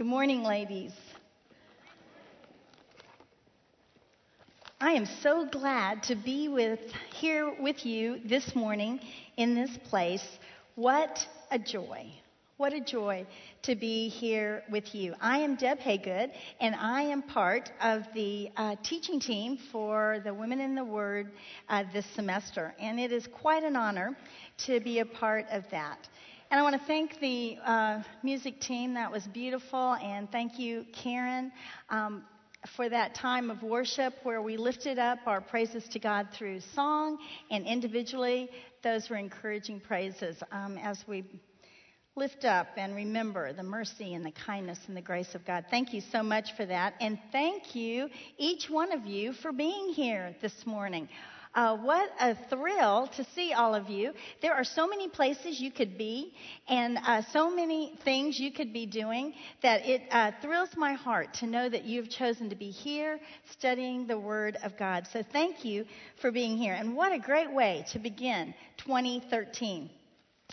Good morning, ladies. I am so glad to be with here with you this morning in this place. What a joy. What a joy to be here with you. I am Deb Haygood, and I am part of the uh, teaching team for the Women in the Word uh, this semester. And it is quite an honor to be a part of that. And I want to thank the uh, music team. That was beautiful. And thank you, Karen, um, for that time of worship where we lifted up our praises to God through song and individually. Those were encouraging praises um, as we lift up and remember the mercy and the kindness and the grace of God. Thank you so much for that. And thank you, each one of you, for being here this morning. Uh, what a thrill to see all of you. There are so many places you could be and uh, so many things you could be doing that it uh, thrills my heart to know that you've chosen to be here studying the Word of God. So thank you for being here. And what a great way to begin 2013.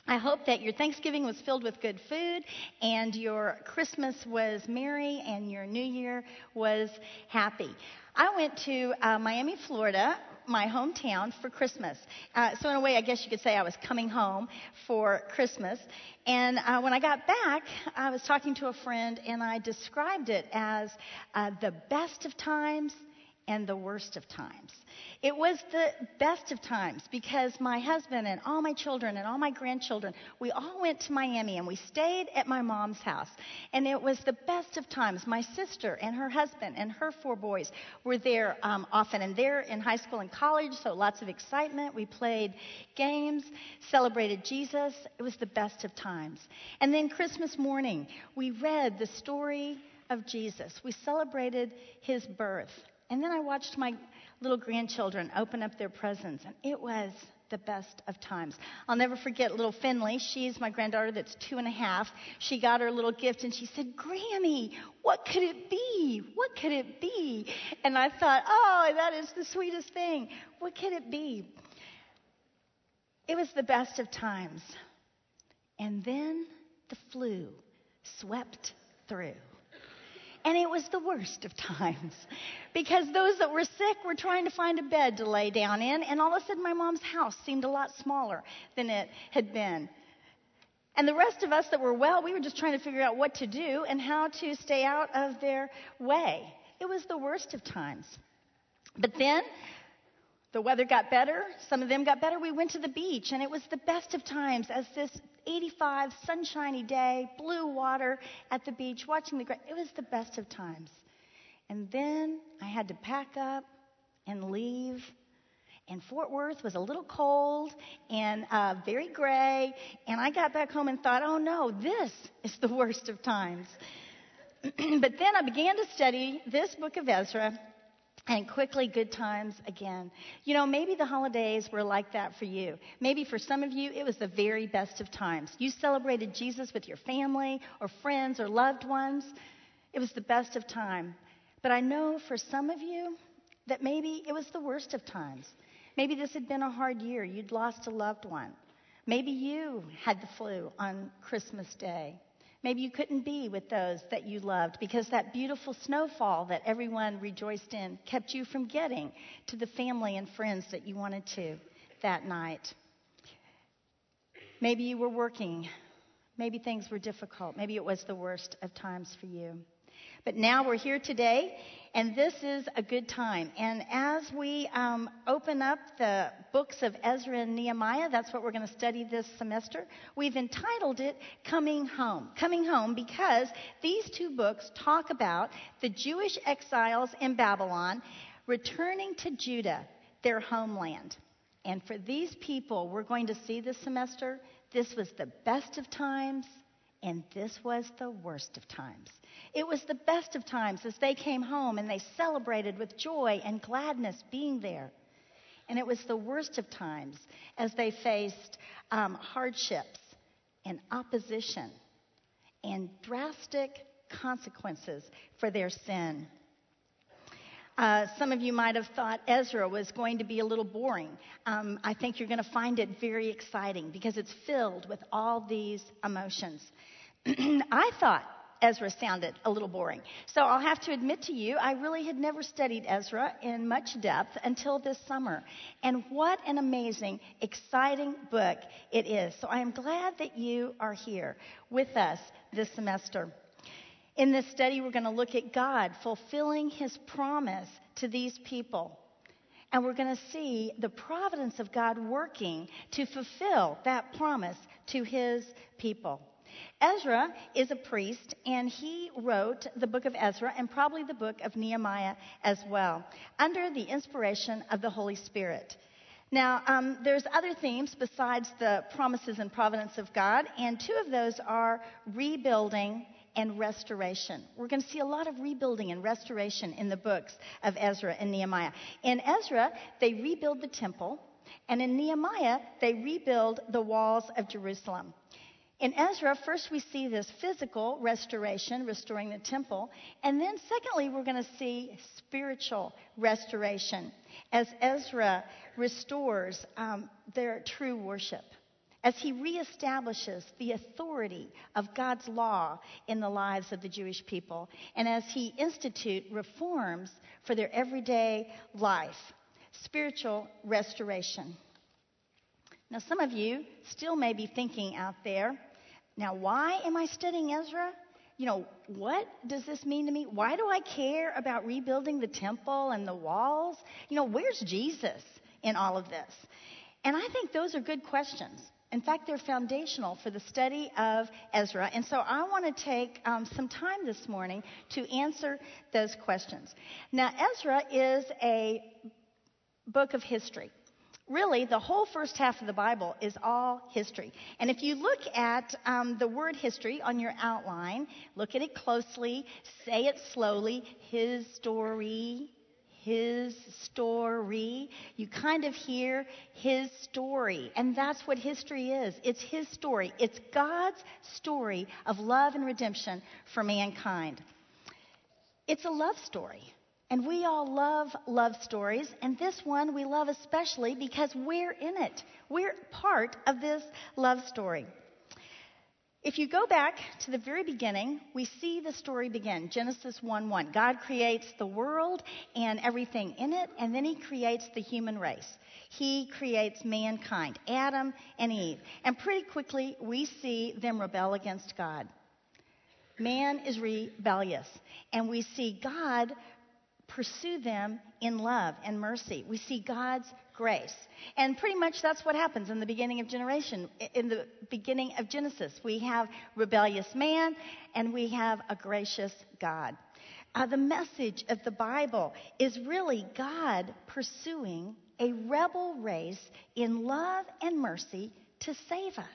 I hope that your Thanksgiving was filled with good food and your Christmas was merry and your New Year was happy. I went to uh, Miami, Florida my hometown for Christmas. Uh, so, in a way, I guess you could say I was coming home for Christmas. And uh, when I got back, I was talking to a friend and I described it as uh, the best of times and the worst of times. It was the best of times because my husband and all my children and all my grandchildren, we all went to Miami and we stayed at my mom's house. And it was the best of times. My sister and her husband and her four boys were there um, often, and they're in high school and college, so lots of excitement. We played games, celebrated Jesus. It was the best of times. And then Christmas morning, we read the story of Jesus. We celebrated his birth. And then I watched my little grandchildren open up their presents, and it was the best of times. I'll never forget little Finley. She's my granddaughter that's two and a half. She got her little gift and she said, Granny, what could it be? What could it be? And I thought, oh, that is the sweetest thing. What could it be? It was the best of times. And then the flu swept through. And it was the worst of times because those that were sick were trying to find a bed to lay down in, and all of a sudden my mom's house seemed a lot smaller than it had been. And the rest of us that were well, we were just trying to figure out what to do and how to stay out of their way. It was the worst of times. But then the weather got better. Some of them got better. We went to the beach, and it was the best of times as this 85 sunshiny day, blue water at the beach, watching the great. It was the best of times. And then I had to pack up and leave. And Fort Worth was a little cold and uh, very gray. And I got back home and thought, oh no, this is the worst of times. but then I began to study this book of Ezra and quickly good times again. You know, maybe the holidays were like that for you. Maybe for some of you, it was the very best of times. You celebrated Jesus with your family or friends or loved ones. It was the best of time. But I know for some of you that maybe it was the worst of times. Maybe this had been a hard year. You'd lost a loved one. Maybe you had the flu on Christmas Day. Maybe you couldn't be with those that you loved because that beautiful snowfall that everyone rejoiced in kept you from getting to the family and friends that you wanted to that night. Maybe you were working. Maybe things were difficult. Maybe it was the worst of times for you. But now we're here today, and this is a good time. And as we um, open up the books of Ezra and Nehemiah, that's what we're going to study this semester, we've entitled it Coming Home. Coming Home because these two books talk about the Jewish exiles in Babylon returning to Judah, their homeland. And for these people, we're going to see this semester, this was the best of times, and this was the worst of times. It was the best of times as they came home and they celebrated with joy and gladness being there. And it was the worst of times as they faced um, hardships and opposition and drastic consequences for their sin. Uh, some of you might have thought Ezra was going to be a little boring. Um, I think you're going to find it very exciting because it's filled with all these emotions. I thought Ezra sounded a little boring. So I'll have to admit to you, I really had never studied Ezra in much depth until this summer. And what an amazing, exciting book it is. So I am glad that you are here with us this semester. In this study, we're going to look at God fulfilling his promise to these people. And we're going to see the providence of God working to fulfill that promise to his people. Ezra is a priest, and he wrote the book of Ezra and probably the book of Nehemiah as well, under the inspiration of the Holy Spirit. Now, um, there's other themes besides the promises and providence of God, and two of those are rebuilding and restoration. We're going to see a lot of rebuilding and restoration in the books of Ezra and Nehemiah. In Ezra, they rebuild the temple, and in Nehemiah, they rebuild the walls of Jerusalem. In Ezra, first we see this physical restoration, restoring the temple, and then secondly, we're going to see spiritual restoration as Ezra restores um, their true worship as he reestablishes the authority of God's law in the lives of the Jewish people, and as he institute reforms for their everyday life, spiritual restoration. Now, some of you still may be thinking out there, now, why am I studying Ezra? You know, what does this mean to me? Why do I care about rebuilding the temple and the walls? You know, where's Jesus in all of this? And I think those are good questions. In fact, they're foundational for the study of Ezra. And so I want to take um, some time this morning to answer those questions. Now, Ezra is a book of history. Really, the whole first half of the Bible is all history. And if you look at um, the word history on your outline, look at it closely, say it slowly, his story, his story. You kind of hear his story. And that's what history is it's his story. It's God's story of love and redemption for mankind. It's a love story. And we all love love stories, and this one we love especially because we're in it. We're part of this love story. If you go back to the very beginning, we see the story begin. Genesis 1 1. God creates the world and everything in it, and then He creates the human race. He creates mankind, Adam and Eve. And pretty quickly, we see them rebel against God. Man is rebellious, and we see God pursue them in love and mercy. We see God's grace. And pretty much that's what happens in the beginning of generation. In the beginning of Genesis, we have rebellious man and we have a gracious God. Uh, the message of the Bible is really God pursuing a rebel race in love and mercy to save us.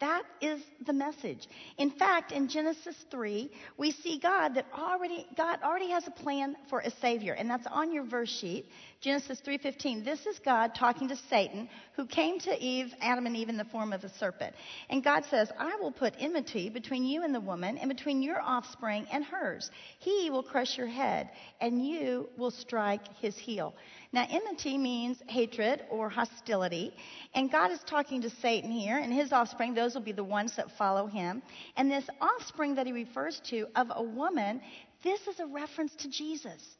That is the message. In fact, in Genesis 3, we see God that already God already has a plan for a savior, and that's on your verse sheet. Genesis 3:15. This is God talking to Satan, who came to Eve, Adam and Eve in the form of a serpent. And God says, "I will put enmity between you and the woman, and between your offspring and hers. He will crush your head, and you will strike his heel." Now, enmity means hatred or hostility. And God is talking to Satan here, and his offspring, those will be the ones that follow him. And this offspring that he refers to of a woman, this is a reference to Jesus.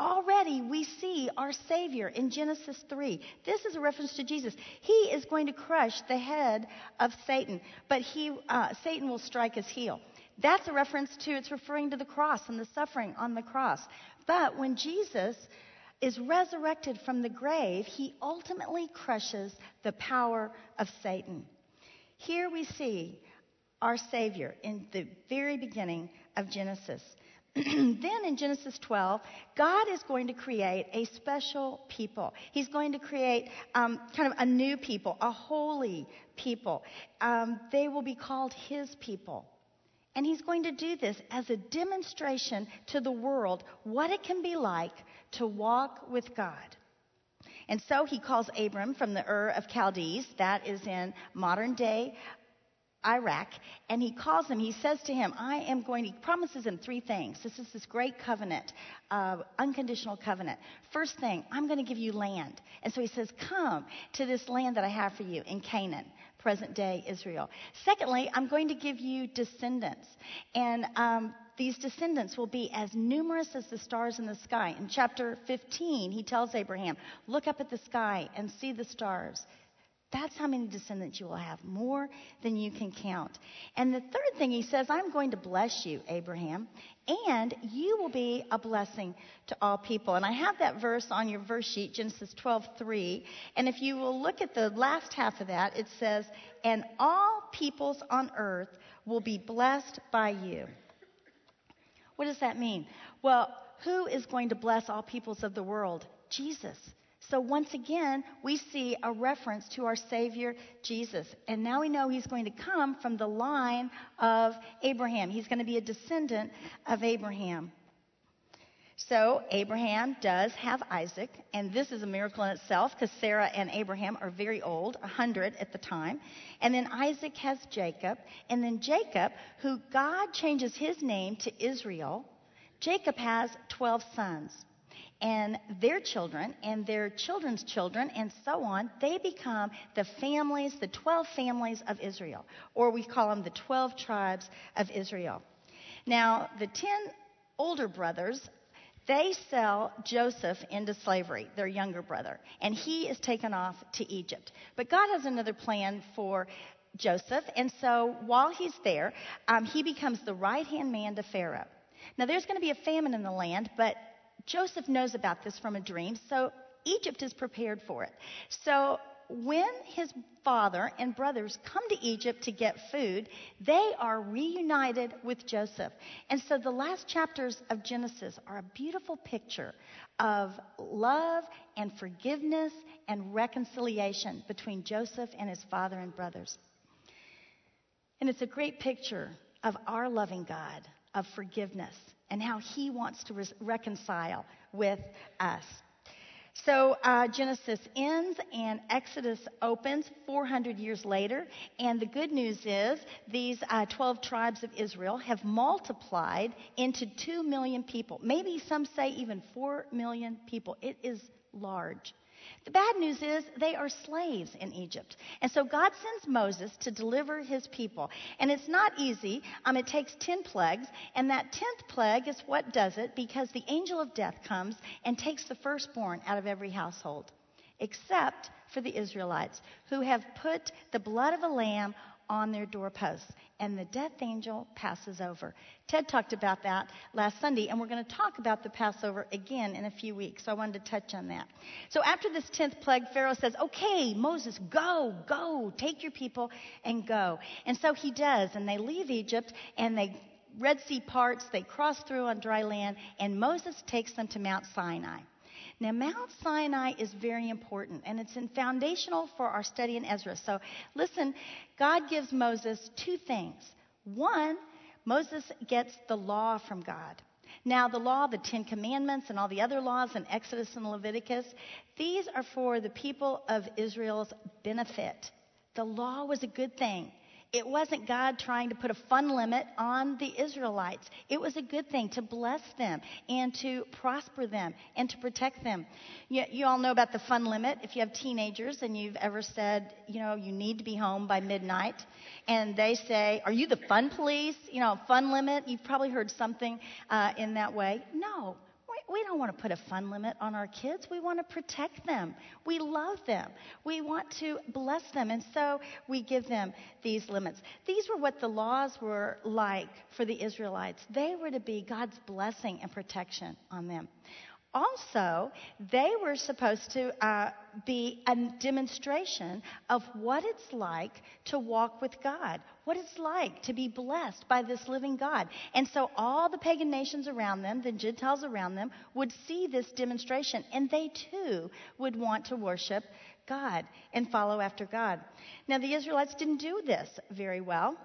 Already we see our Savior in Genesis 3. This is a reference to Jesus. He is going to crush the head of Satan, but he, uh, Satan will strike his heel. That's a reference to, it's referring to the cross and the suffering on the cross. But when Jesus is resurrected from the grave, he ultimately crushes the power of Satan. Here we see our Savior in the very beginning of Genesis. then in Genesis 12, God is going to create a special people. He's going to create um, kind of a new people, a holy people. Um, they will be called His people. And He's going to do this as a demonstration to the world what it can be like to walk with God. And so he calls Abram from the Ur of Chaldees, that is in modern day Iraq, and he calls him, he says to him, I am going, he promises him three things. This is this great covenant, uh, unconditional covenant. First thing, I'm going to give you land. And so he says, Come to this land that I have for you in Canaan. present day Israel. Secondly, I'm going to give you descendants. And um, these descendants will be as numerous as the stars in the sky. In chapter 15, he tells Abraham, Look up at the sky and see the stars. That's how many descendants you will have, more than you can count. And the third thing he says, I'm going to bless you, Abraham, and you will be a blessing to all people. And I have that verse on your verse sheet, Genesis 12:3. And if you will look at the last half of that, it says, "And all peoples on earth will be blessed by you." What does that mean? Well, who is going to bless all peoples of the world? Jesus. So once again, we see a reference to our Savior Jesus. And now we know he's going to come from the line of Abraham. He's going to be a descendant of Abraham. So Abraham does have Isaac, and this is a miracle in itself because Sarah and Abraham are very old, 100 at the time. And then Isaac has Jacob, and then Jacob, who God changes his name to Israel, Jacob has 12 sons and their children and their children's children and so on, they become the families, the 12 families of Israel, or we call them the 12 tribes of Israel. Now, the 10 older brothers, they sell Joseph into slavery, their younger brother, and he is taken off to Egypt. But God has another plan for Joseph, and so while he's there, um, he becomes the right hand man to Pharaoh. Now, there's going to be a famine in the land, but Joseph knows about this from a dream, so Egypt is prepared for it. So when his father and brothers come to Egypt to get food, they are reunited with Joseph. And so the last chapters of Genesis are a beautiful picture of love and forgiveness and reconciliation between Joseph and his father and brothers. And it's a great picture of our loving God, of forgiveness and how he wants to re- reconcile with us. So uh, Genesis ends and Exodus opens 400 years later. And the good news is these uh, 12 tribes of Israel have multiplied into 2 million people. Maybe some say even 4 million people. It is large. The bad news is they are slaves in Egypt. And so God sends Moses to deliver his people. And it's not easy. Um, it takes 10 plagues. And that 10th plague is what does it because the angel of death comes and takes the firstborn out of every household, except for the Israelites who have put the blood of a lamb on their doorposts, and the death angel passes over. Ted talked about that last Sunday, and we're going to talk about the Passover again in a few weeks, so I wanted to touch on that. So after this 10th plague, Pharaoh says, Okay, Moses, go, go, take your people and go. And so he does, and they leave Egypt, and they Red Sea parts, they cross through on dry land, and Moses takes them to Mount Sinai. Now, Mount Sinai is very important, and it's foundational for our study in Ezra. So, listen, God gives Moses two things. One, Moses gets the law from God. Now, the law, the Ten Commandments, and all the other laws in Exodus and Leviticus, these are for the people of Israel's benefit. The law was a good thing. It wasn't God trying to put a fun limit on the Israelites. It was a good thing to bless them and to prosper them and to protect them. You, you, all know about the fun limit. If you have teenagers and you've ever said, you know, you need to be home by midnight, and they say, Are you the fun police? You know, fun limit. You've probably heard something uh, in that way. No we don't want to put a fun limit on our kids. We want to protect them. We love them. We want to bless them. And so we give them these limits. These were what the laws were like for the Israelites. They were to be God's blessing and protection on them. Also, they were supposed to uh, be a demonstration of what it's like to walk with God, what it's like to be blessed by this living God. And so all the pagan nations around them, the Gentiles around them, would see this demonstration, and they too would want to worship God and follow after God. Now, the Israelites didn't do this very well.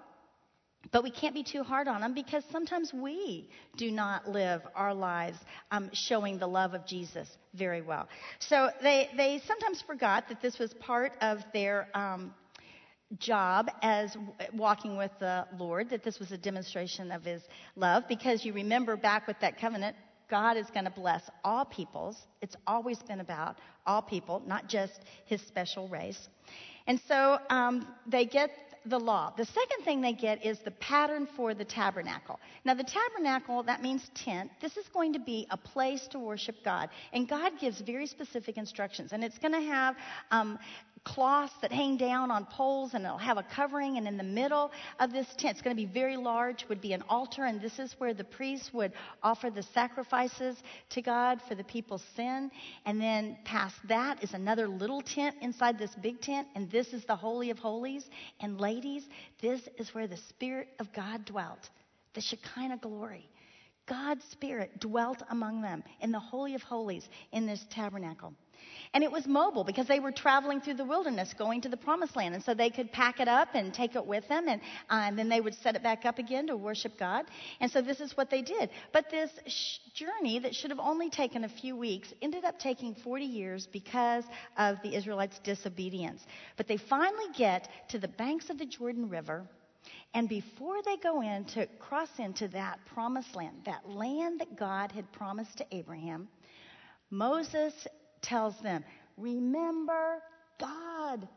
But we can't be too hard on them because sometimes we do not live our lives um, showing the love of Jesus very well. So they, they sometimes forgot that this was part of their um, job as walking with the Lord, that this was a demonstration of his love, because you remember back with that covenant, God is going to bless all peoples. It's always been about all people, not just his special race. And so um, they get the law. The second thing they get is the pattern for the tabernacle. Now, the tabernacle, that means tent. This is going to be a place to worship God. And God gives very specific instructions. And it's going to have um, cloths that hang down on poles and it'll have a covering and in the middle of this tent it's going to be very large would be an altar and this is where the priests would offer the sacrifices to god for the people's sin. And then past that is another little tent inside this big tent and this is the holy of holies. And ladies this is where the spirit of god dwelt the shekinah glory. God's Spirit dwelt among them in the Holy of Holies in this tabernacle. And it was mobile because they were traveling through the wilderness going to the promised land. And so they could pack it up and take it with them, and, uh, and then they would set it back up again to worship God. And so this is what they did. But this sh- journey that should have only taken a few weeks ended up taking 40 years because of the Israelites' disobedience. But they finally get to the banks of the Jordan River. And before they go in to cross into that promised land, that land that God had promised to Abraham, Moses tells them, Remember God.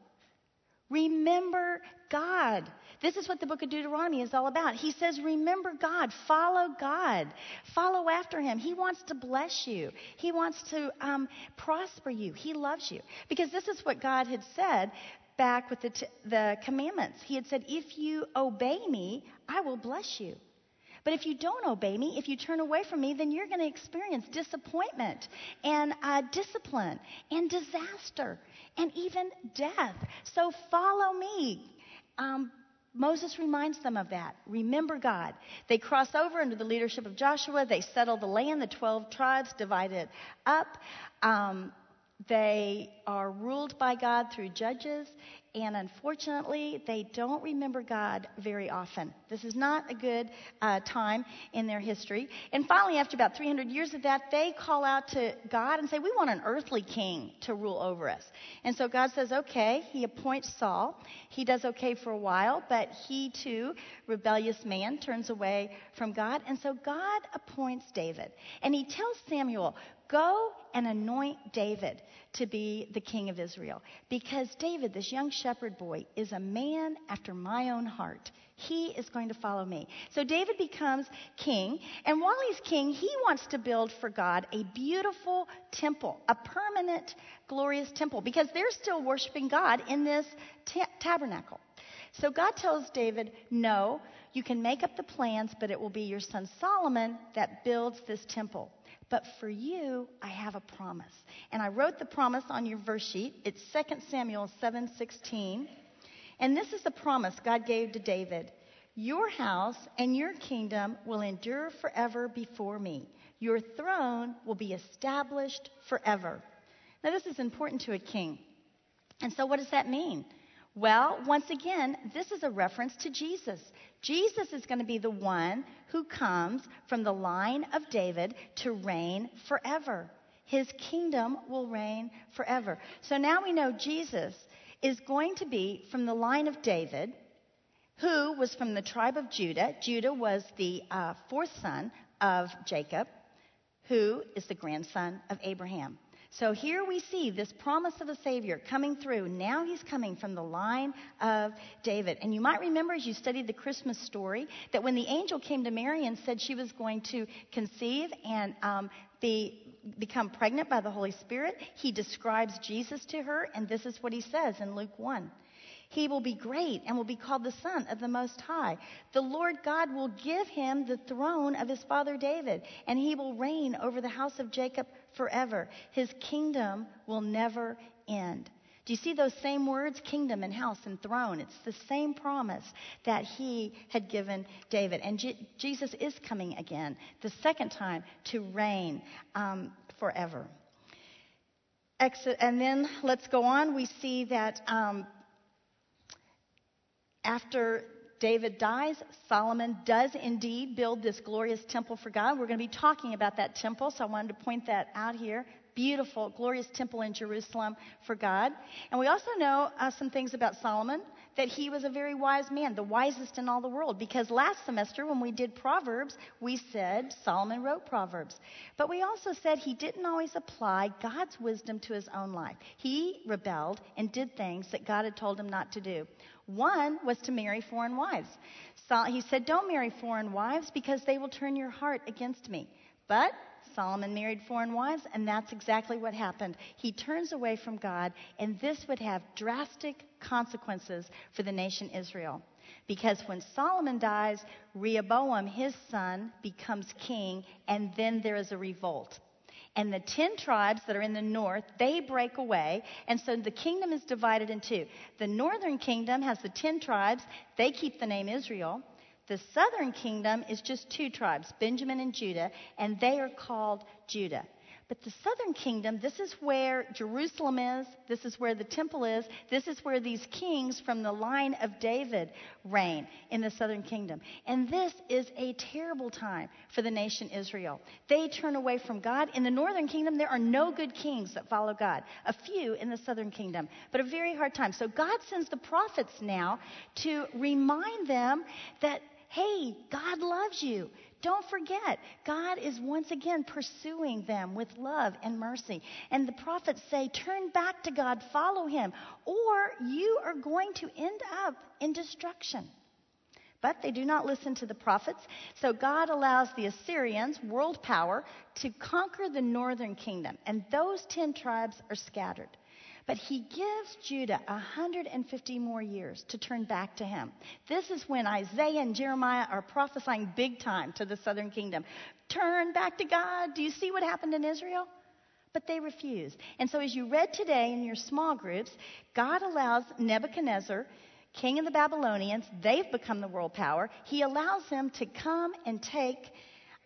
Remember God. This is what the book of Deuteronomy is all about. He says, Remember God. Follow God. Follow after Him. He wants to bless you, He wants to um, prosper you. He loves you. Because this is what God had said back with the, t- the commandments. He had said, If you obey me, I will bless you. But if you don't obey me, if you turn away from me, then you're going to experience disappointment and uh, discipline and disaster and even death. So follow me. Um, Moses reminds them of that. Remember God. They cross over under the leadership of Joshua. They settle the land. The 12 tribes divided up. Um, they are ruled by God through judges, and unfortunately, they don't remember God very often. This is not a good uh, time in their history. And finally, after about 300 years of that, they call out to God and say, We want an earthly king to rule over us. And so God says, Okay. He appoints Saul. He does okay for a while, but he too, rebellious man, turns away from God. And so God appoints David. And he tells Samuel, Go and anoint David to be the king of Israel. Because David, this young shepherd boy, is a man after my own heart. He is going to follow me. So David becomes king, and while he's king, he wants to build for God a beautiful temple, a permanent, glorious temple, because they're still worshiping God in this tabernacle. So God tells David, No, you can make up the plans, but it will be your son Solomon that builds this temple. But for you, I have a promise. And I wrote the promise on your verse sheet. It's 2 Samuel 7:16. And this is the promise God gave to David. Your house and your kingdom will endure forever before me. Your throne will be established forever. Now, this is important to a king. And so, what does that mean? Well, once again, this is a reference to Jesus. Jesus is going to be the one who comes from the line of David to reign forever. His kingdom will reign forever. So now we know Jesus is going to be from the line of David, who was from the tribe of Judah. Judah was the uh, fourth son of Jacob, who is the grandson of Abraham. So here we see this promise of a Savior coming through. Now he's coming from the line of David. And you might remember as you studied the Christmas story that when the angel came to Mary and said she was going to conceive and um, be become pregnant by the Holy Spirit, he describes Jesus to her, and this is what he says in Luke 1. He will be great and will be called the Son of the Most High. The Lord God will give him the throne of his father David, and he will reign over the house of Jacob forever. His kingdom will never end. Do you see those same words, kingdom and house and throne? It's the same promise that he had given David. And Je- Jesus is coming again, the second time, to reign um, forever. and then let's go on. We see that um, after David dies, Solomon does indeed build this glorious temple for God. We're going to be talking about that temple, so I wanted to point that out here. Beautiful, glorious temple in Jerusalem for God. And we also know uh, some things about Solomon that he was a very wise man, the wisest in all the world. Because last semester, when we did Proverbs, we said Solomon wrote Proverbs. But we also said he didn't always apply God's wisdom to his own life. He rebelled and did things that God had told him not to do. One was to marry foreign wives. So he said, Don't marry foreign wives because they will turn your heart against me. But Solomon married foreign wives, and that's exactly what happened. He turns away from God, and this would have drastic consequences for the nation Israel. Because when Solomon dies, Rehoboam, his son, becomes king, and then there is a revolt. And the ten tribes that are in the north, they break away. And so the kingdom is divided in two. The northern kingdom has the ten tribes, they keep the name Israel. The southern kingdom is just two tribes, Benjamin and Judah, and they are called Judah. But the southern kingdom, this is where Jerusalem is, this is where the temple is, this is where these kings from the line of David reign in the southern kingdom. And this is a terrible time for the nation Israel. They turn away from God. In the northern kingdom, there are no good kings that follow God, a few in the southern kingdom, but a very hard time. So God sends the prophets now to remind them that hey, God loves you. Don't forget, God is once again pursuing them with love and mercy. And the prophets say, turn back to God, follow him, or you are going to end up in destruction. But they do not listen to the prophets. So God allows the Assyrians, world power, to conquer the northern kingdom. And those ten tribes are scattered. But he gives Judah 150 more years to turn back to him. This is when Isaiah and Jeremiah are prophesying big time to the southern kingdom. Turn back to God. Do you see what happened in Israel? But they refuse. And so, as you read today in your small groups, God allows Nebuchadnezzar, king of the Babylonians, they've become the world power. He allows him to come and take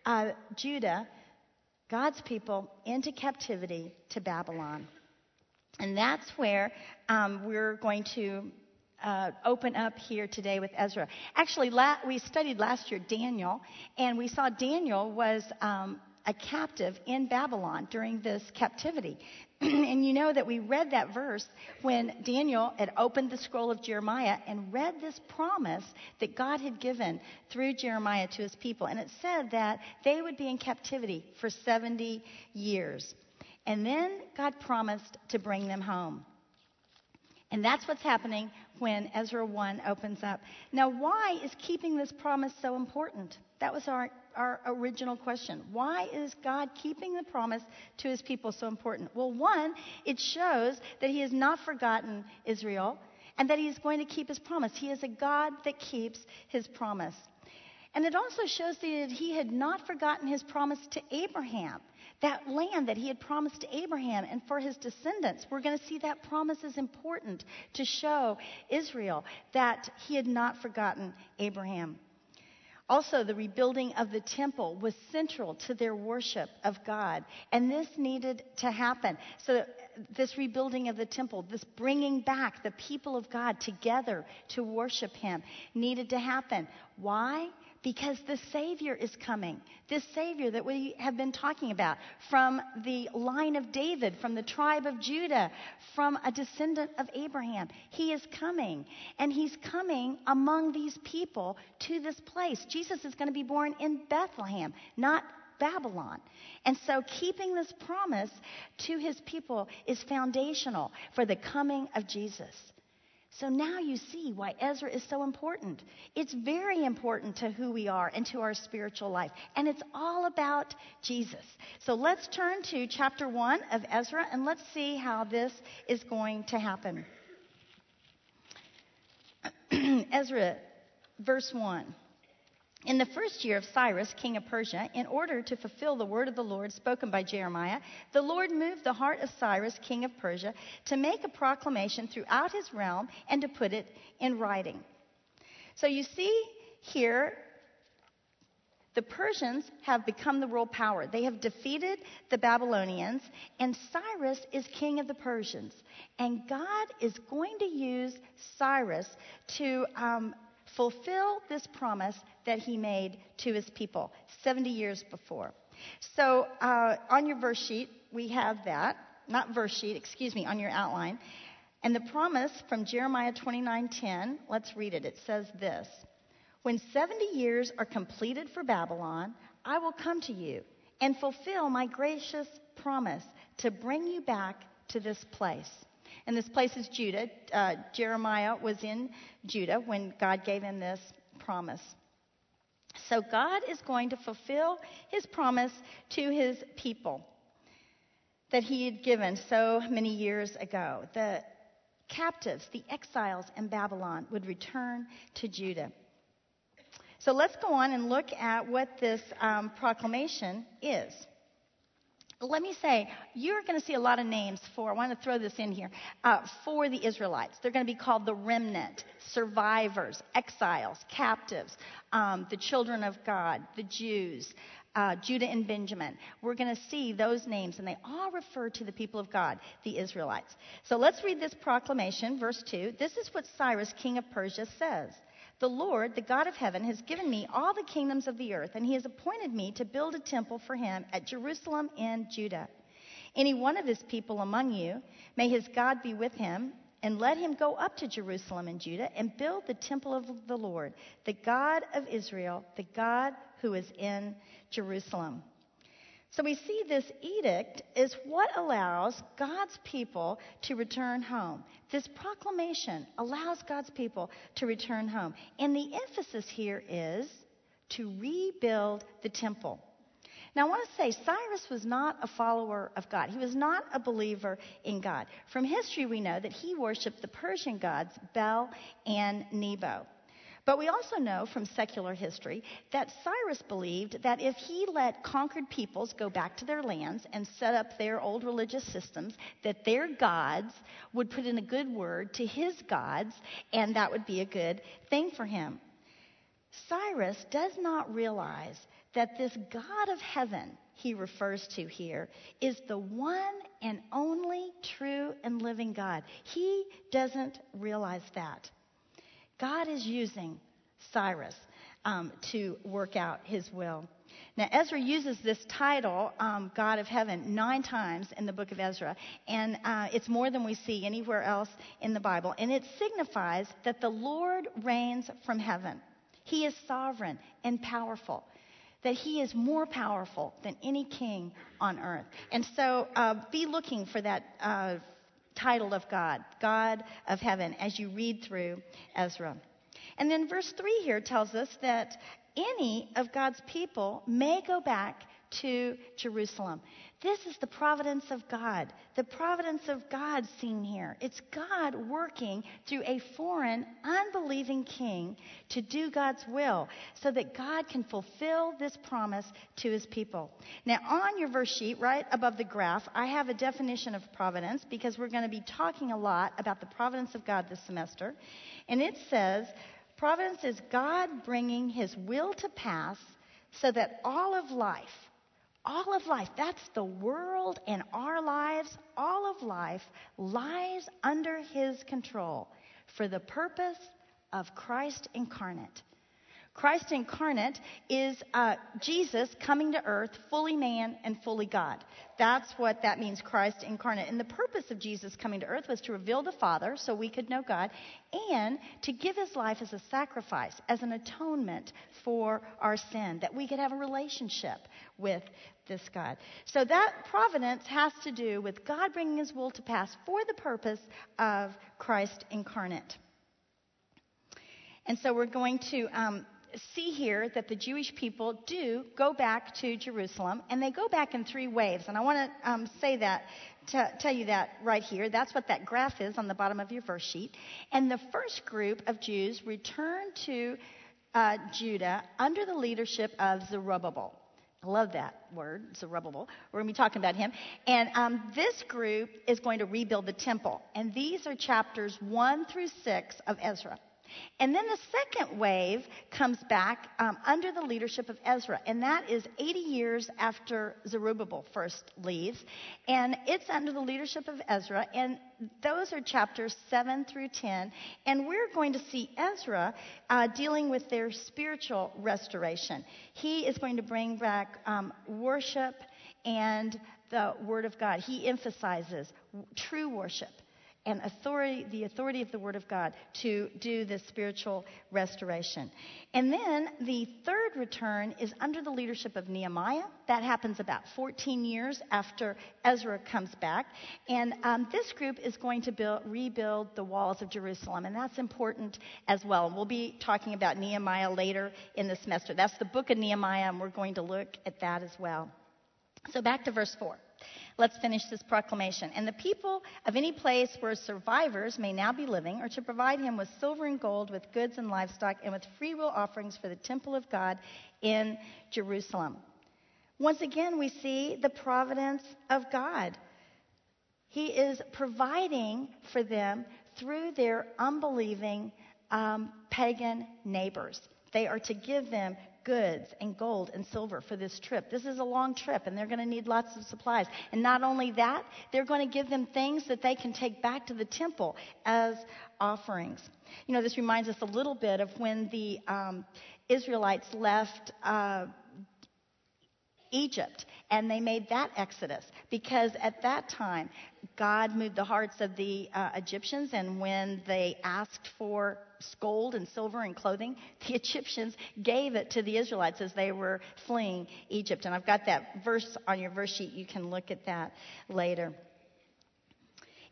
uh, Judah, God's people, into captivity to Babylon. And that's where um, we're going to uh, open up here today with Ezra. Actually, la- we studied last year Daniel, and we saw Daniel was um, a captive in Babylon during this captivity. and you know that we read that verse when Daniel had opened the scroll of Jeremiah and read this promise that God had given through Jeremiah to his people. And it said that they would be in captivity for 70 years. And then God promised to bring them home. And that's what's happening when Ezra 1 opens up. Now, why is keeping this promise so important? That was our, our original question. Why is God keeping the promise to his people so important? Well, one, it shows that he has not forgotten Israel and that he is going to keep his promise. He is a God that keeps his promise. And it also shows that he had not forgotten his promise to Abraham that land that he had promised to Abraham and for his descendants. We're going to see that promise is important to show Israel that he had not forgotten Abraham. Also, the rebuilding of the temple was central to their worship of God, and this needed to happen. So, this rebuilding of the temple, this bringing back the people of God together to worship Him, needed to happen. Why? Because the Savior is coming. This Savior that we have been talking about from the line of David, from the tribe of Judah, from a descendant of Abraham. He is coming. And He's coming among these people to this place. Jesus is going to be born in Bethlehem, not Babylon. And so keeping this promise to his people is foundational for the coming of Jesus. So now you see why Ezra is so important. It's very important to who we are and to our spiritual life. And it's all about Jesus. So let's turn to chapter 1 of Ezra and let's see how this is going to happen. Ezra, verse 1. In the first year of Cyrus, king of Persia, in order to fulfill the word of the Lord spoken by Jeremiah, the Lord moved the heart of Cyrus, king of Persia, to make a proclamation throughout his realm and to put it in writing. So you see here, the Persians have become the world power. They have defeated the Babylonians, and Cyrus is king of the Persians. And God is going to use Cyrus to um, fulfill this promise that he made to his people 70 years before. So, uh, on your verse sheet, we have that, not verse sheet, excuse me, on your outline. And the promise from Jeremiah 29:10, let's read it. It says this: When 70 years are completed for Babylon, I will come to you and fulfill my gracious promise to bring you back to this place. And this place is Judah. Uh, Jeremiah was in Judah when God gave him this promise. So God is going to fulfill his promise to his people that he had given so many years ago. The captives, the exiles in Babylon, would return to Judah. So let's go on and look at what this um, proclamation is. Let me say, you're going to see a lot of names for, I want to throw this in here, uh, for the Israelites. They're going to be called the remnant, survivors, exiles, captives, um, the children of God, the Jews, uh, Judah and Benjamin. We're going to see those names, and they all refer to the people of God, the Israelites. So let's read this proclamation, verse 2. This is what Cyrus, king of Persia, says. The Lord, the God of heaven, has given me all the kingdoms of the earth, and he has appointed me to build a temple for him at Jerusalem in Judah. Any one of his people among you, may his God be with him, and let him go up to Jerusalem and Judah and build the temple of the Lord, the God of Israel, the God who is in Jerusalem. So we see this edict is what allows God's people to return home. This proclamation allows God's people to return home. And the emphasis here is to rebuild the temple. Now, I want to say Cyrus was not a follower of God. He was not a believer in God. From history, we know that he worshiped the Persian gods Bel and Nebo. But we also know from secular history that Cyrus believed that if he let conquered peoples go back to their lands and set up their old religious systems, that their gods would put in a good word to his gods, and that would be a good thing for him. Cyrus does not realize that this God of heaven he refers to here is the one and only true and living God. He doesn't realize that. God is using Cyrus um, to work out his will. Now, Ezra uses this title, um, God of Heaven, nine times in the book of Ezra, and uh, it's more than we see anywhere else in the Bible. And it signifies that the Lord reigns from heaven. He is sovereign and powerful, that He is more powerful than any king on earth. And so uh, be looking for that uh, title of God, God of heaven, as you read through Ezra. And then verse 3 here tells us that any of God's people may go back to Jerusalem. This is the providence of God. The providence of God seen here. It's God working through a foreign, unbelieving king to do God's will so that God can fulfill this promise to his people. Now, on your verse sheet, right above the graph, I have a definition of providence because we're going to be talking a lot about the providence of God this semester. And it says, Providence is God bringing his will to pass so that all of life, all of life, that's the world and our lives, all of life lies under his control for the purpose of Christ incarnate. Christ incarnate is uh, Jesus coming to earth, fully man and fully God. That's what that means, Christ incarnate. And the purpose of Jesus coming to earth was to reveal the Father so we could know God and to give his life as a sacrifice, as an atonement for our sin, that we could have a relationship with this God. So that providence has to do with God bringing his will to pass for the purpose of Christ incarnate. And so we're going to um, see here that the Jewish people do go back to Jerusalem, and they go back in three waves. And I want to um, say that, to tell you that right here. That's what that graph is on the bottom of your verse sheet. And the first group of Jews returned to uh, Judah under the leadership of Zerubbabel. I love that word, Zerubbabel. We're going to be talking about him. And um, this group is going to rebuild the temple. And these are chapters 1 through 6 of Ezra. And then the second wave comes back um, under the leadership of Ezra, and that is 80 years after Zerubbabel first leaves. And it's under the leadership of Ezra, and those are chapters 7 through 10. And we're going to see Ezra uh, dealing with their spiritual restoration. He is going to bring back um, worship and the Word of God. He emphasizes true worship and authority, the authority of the Word of God to do this spiritual restoration. And then the third return is under the leadership of Nehemiah. That happens about 14 years after Ezra comes back. And um, this group is going to build, rebuild the walls of Jerusalem, and that's important as well. We'll be talking about Nehemiah later in the semester. That's the book of Nehemiah, and we're going to look at that as well. So back to verse 4. Let's finish this proclamation. And the people of any place where survivors may now be living are to provide him with silver and gold, with goods and livestock, and with freewill offerings for the temple of God in Jerusalem. Once again, we see the providence of God. He is providing for them through their unbelieving um, pagan neighbors. They are to give them goods and gold and silver for this trip. This is a long trip, and they're going to need lots of supplies. And not only that, they're going to give them things that they can take back to the temple as offerings. You know, this reminds us a little bit of when the um, Israelites left. Uh, Egypt, and they made that exodus because at that time God moved the hearts of the uh, Egyptians, and when they asked for gold and silver and clothing, the Egyptians gave it to the Israelites as they were fleeing Egypt. And I've got that verse on your verse sheet. You can look at that later.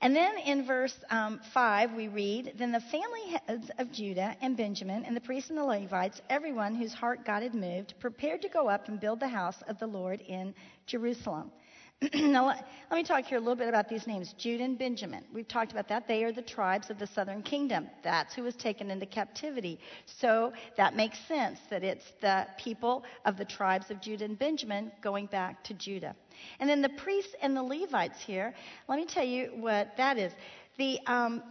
And then in verse um, 5, we read Then the family heads of Judah and Benjamin, and the priests and the Levites, everyone whose heart God had moved, prepared to go up and build the house of the Lord in Jerusalem. now, let, me talk here a little bit about these names Judah and Benjamin. We've talked about that. They are the tribes of the southern kingdom. That's who was taken into captivity. So that makes sense that it's the people of the tribes of Judah and Benjamin going back to Judah. And then the priests and the Levites here, let me tell you what that is. The, um,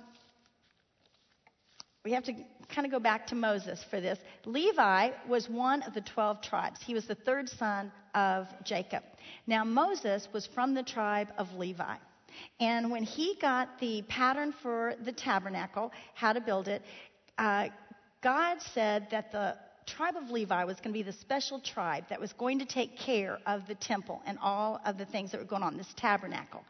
we have to kind of go back to Moses for this. Levi was one of the 12 tribes, he was the third son of Jacob. Now, Moses was from the tribe of Levi. And when he got the pattern for the tabernacle, how to build it, uh, God said that the tribe of Levi was going to be the special tribe that was going to take care of the temple and all of the things that were going on, this tabernacle.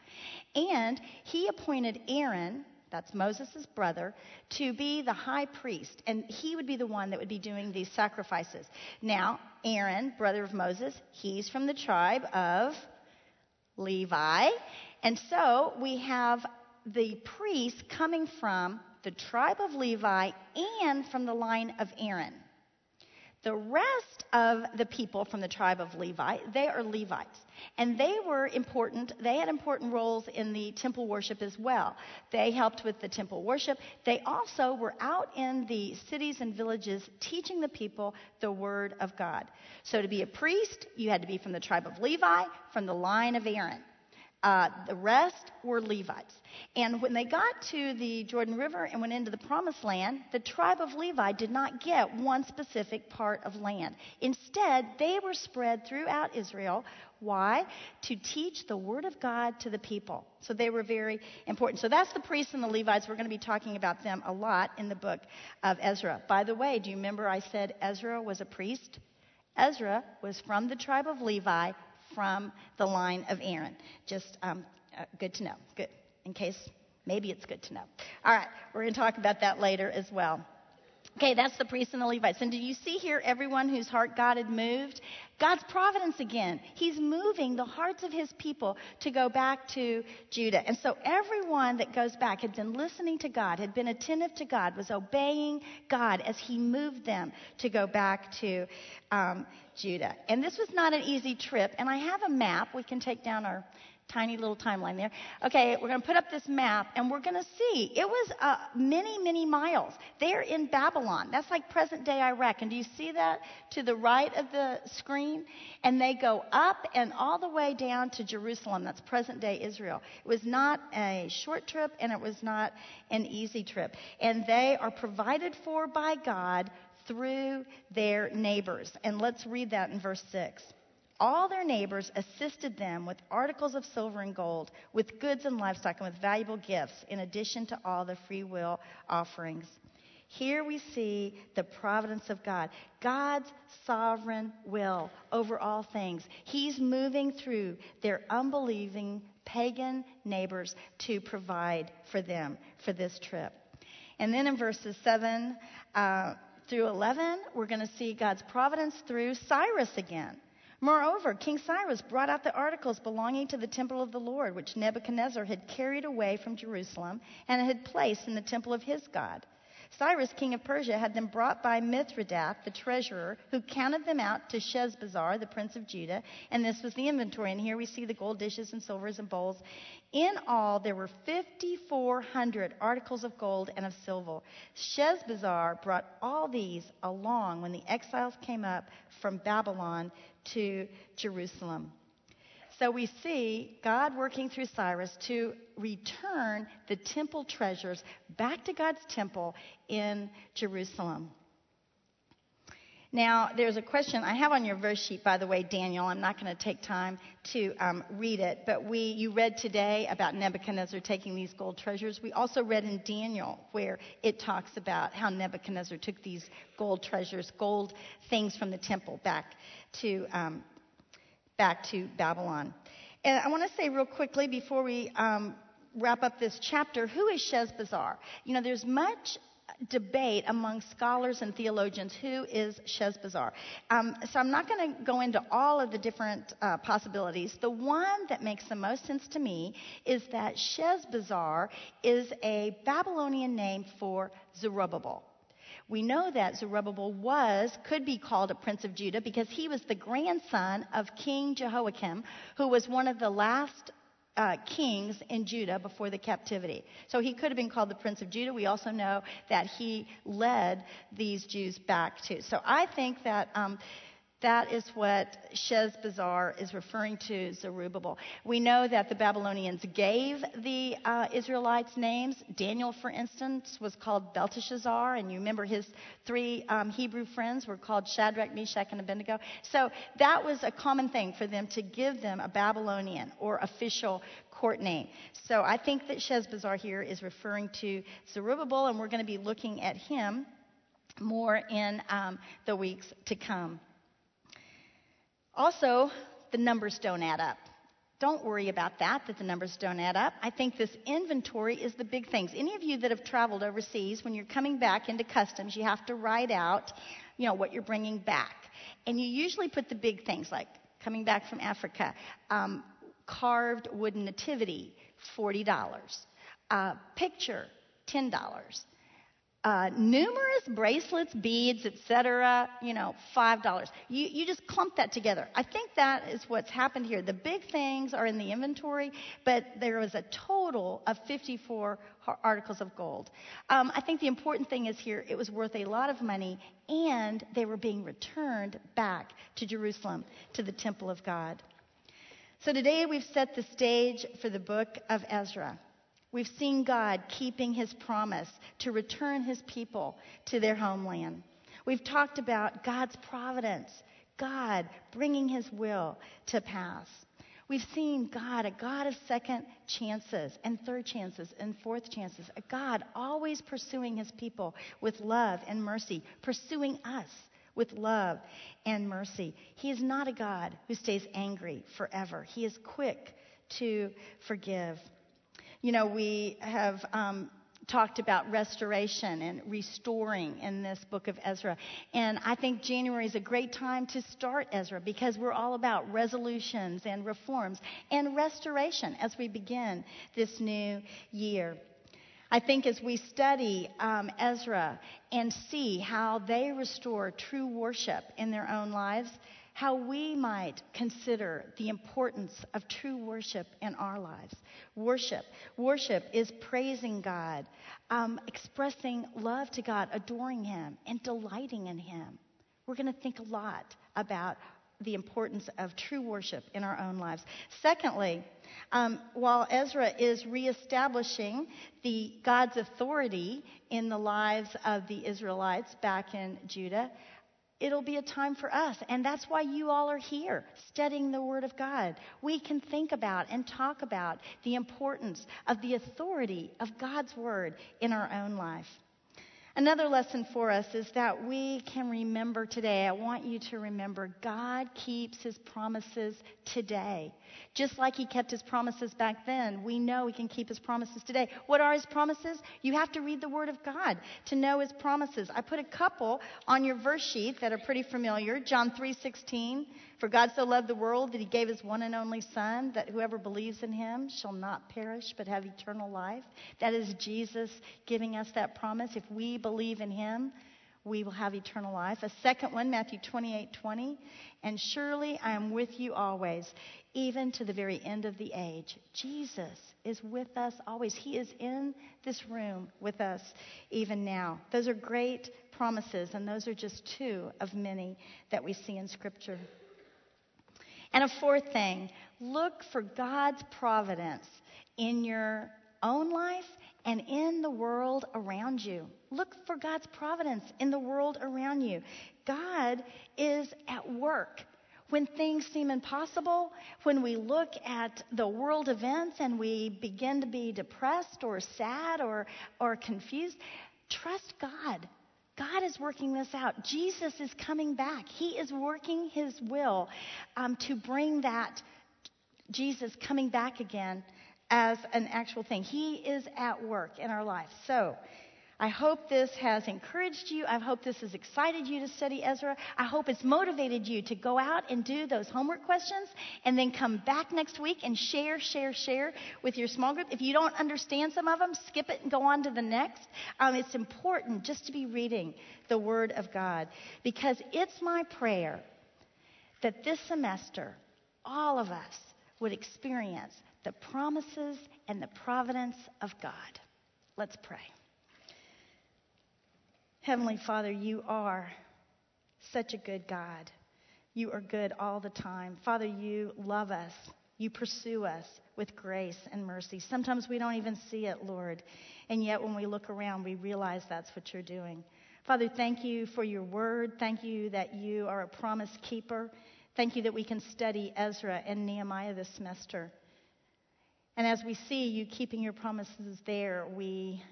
And he appointed Aaron, that's Moses' brother, to be the high priest. And he would be the one that would be doing these sacrifices. Now, Aaron, brother of Moses, he's from the tribe of Levi. And so we have the priest coming from the tribe of Levi and from the line of Aaron. The rest of the people from the tribe of Levi, they are Levites. And they were important, they had important roles in the temple worship as well. They helped with the temple worship. They also were out in the cities and villages teaching the people the word of God. So to be a priest, you had to be from the tribe of Levi, from the line of Aaron. Uh, the rest were Levites. And when they got to the Jordan River and went into the promised land, the tribe of Levi did not get one specific part of land. Instead, they were spread throughout Israel. Why? To teach the word of God to the people. So they were very important. So that's the priests and the Levites. We're going to be talking about them a lot in the book of Ezra. By the way, do you remember I said Ezra was a priest? Ezra was from the tribe of Levi, from the line of Aaron. Just um, uh, good to know. Good. In case maybe it's good to know. All right, we're going to talk about that later as well. Okay, that's the priests and the Levites. And do you see here everyone whose heart God had moved? God's providence again. He's moving the hearts of his people to go back to Judah. And so everyone that goes back had been listening to God, had been attentive to God, was obeying God as he moved them to go back to um, Judah. And this was not an easy trip. And I have a map. We can take down our tiny little timeline there. Okay, we're going to put up this map and we're going to see. It was uh, many, many miles. They're in Babylon. That's like present day Iraq. And do you see that to the right of the screen? And they go up and all the way down to Jerusalem. That's present day Israel. It was not a short trip and it was not an easy trip. And they are provided for by God through their neighbors. And let's read that in verse 6. All their neighbors assisted them with articles of silver and gold, with goods and livestock, and with valuable gifts, in addition to all the free will offerings. Here we see the providence of God, God's sovereign will over all things. He's moving through their unbelieving pagan neighbors to provide for them for this trip. And then in verses 7 uh, through 11, we're going to see God's providence through Cyrus again. Moreover, King Cyrus brought out the articles belonging to the temple of the Lord, which Nebuchadnezzar had carried away from Jerusalem and had placed in the temple of his God. Cyrus, king of Persia, had them brought by Mithredath, the treasurer, who counted them out to Sheshbazzar, the prince of Judah. And this was the inventory. And here we see the gold dishes and silvers and bowls. In all, there were 5,400 articles of gold and of silver. Sheshbazzar brought all these along when the exiles came up from Babylon to Jerusalem. So we see God working through Cyrus to return the temple treasures back to God's temple in Jerusalem. Now, there's a question I have on your verse sheet, by the way, Daniel. I'm not going to take time to um, read it, but we, you read today about Nebuchadnezzar taking these gold treasures. We also read in Daniel where it talks about how Nebuchadnezzar took these gold treasures, gold things from the temple back to um, back to Babylon. And I want to say real quickly before we um, wrap up this chapter who is Sheshbazzar? You know, there's much debate among scholars and theologians who is Sheshbazzar. Um, so I'm not going to go into all of the different uh, possibilities. The one that makes the most sense to me is that Sheshbazzar is a Babylonian name for Zerubbabel. We know that Zerubbabel was, could be called a prince of Judah because he was the grandson of King Jehoiakim, who was one of the last uh, kings in Judah before the captivity. So he could have been called the Prince of Judah. We also know that he led these Jews back to. So I think that um, that is what Sheshbazzar is referring to Zerubbabel. We know that the Babylonians gave the uh, Israelites names. Daniel, for instance, was called Belteshazzar, and you remember his three um, Hebrew friends were called Shadrach, Meshach, and Abednego. So that was a common thing for them to give them a Babylonian or official court name. So I think that Sheshbazzar here is referring to Zerubbabel, and we're going to be looking at him more in um, the weeks to come. Also, the numbers don't add up. Don't worry about that, that the numbers don't add up. I think this inventory is the big things. Any of you that have traveled overseas, when you're coming back into customs, you have to write out, you know, what you're bringing back. And you usually put the big things like coming back from Africa, um, carved wooden nativity, $40. Uh, picture, $10 uh, numerous bracelets, beads, etc. You know, five dollars. You you just clump that together. I think that is what's happened here. The big things are in the inventory, but there was a total of 54 articles of gold. Um, I think the important thing is here it was worth a lot of money, and they were being returned back to Jerusalem to the temple of God. So today we've set the stage for the book of Ezra. We've seen God keeping his promise to return his people to their homeland. We've talked about God's providence, God bringing his will to pass. We've seen God, a God of second chances and third chances and fourth chances, a God always pursuing his people with love and mercy, pursuing us with love and mercy. He is not a God who stays angry forever, he is quick to forgive. You know, we have um, talked about restoration and restoring in this book of Ezra. And I think January is a great time to start Ezra because we're all about resolutions and reforms and restoration as we begin this new year. I think as we study um, Ezra and see how they restore true worship in their own lives, how we might consider the importance of true worship in our lives. Worship. Worship is praising God, um, expressing love to God, adoring Him, and delighting in Him. We're going to think a lot about the importance of true worship in our own lives. Secondly, um, while Ezra is reestablishing the God's authority in the lives of the Israelites back in Judah, it'll be a time for us. And that's why you all are here studying the Word of God. We can think about and talk about the importance of the authority of God's Word in our own life. Another lesson for us is that we can remember today. I want you to remember God keeps his promises today. Just like he kept his promises back then, we know he can keep his promises today. What are his promises? You have to read the word of God to know his promises. I put a couple on your verse sheet that are pretty familiar. John 3:16, for God so loved the world that he gave his one and only son that whoever believes in him shall not perish but have eternal life. That is Jesus giving us that promise. If we believe in him, we will have eternal life. A second one, Matthew 28 20. And surely I am with you always, even to the very end of the age. Jesus is with us always. He is in this room with us even now. Those are great promises, and those are just two of many that we see in Scripture. And a fourth thing look for God's providence in your own life and in the world around you. Look for God's providence in the world around you. God is at work. When things seem impossible, when we look at the world events and we begin to be depressed or sad or, or confused, trust God. God is working this out. Jesus is coming back. He is working his will um, to bring that Jesus coming back again as an actual thing. He is at work in our life. So, I hope this has encouraged you. I hope this has excited you to study Ezra. I hope it's motivated you to go out and do those homework questions and then come back next week and share, share, share with your small group. If you don't understand some of them, skip it and go on to the next. Um, it's important just to be reading the Word of God because it's my prayer that this semester, all of us would experience the promises and the providence of God. Let's pray. Heavenly Father, you are such a good God. You are good all the time. Father, you love us. You pursue us with grace and mercy. Sometimes we don't even see it, Lord. And yet, when we look around, we realize that's what you're doing. Father, thank you for your word. Thank you that you are a promise keeper. Thank you that we can study Ezra and Nehemiah this semester. And as we see you keeping your promises there, we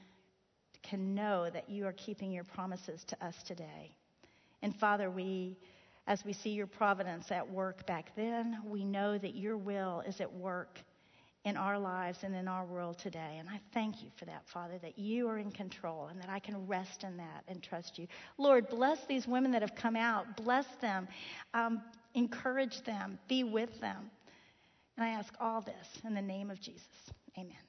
can know that you are keeping your promises to us today. And Father, we, as we see your providence at work back then, we know that your will is at work in our lives and in our world today. And I thank you for that, Father, that you are in control and that I can rest in that and trust you. Lord, bless these women that have come out. Bless them. Um, encourage them. Be with them. And I ask all this in the name of Jesus. Amen.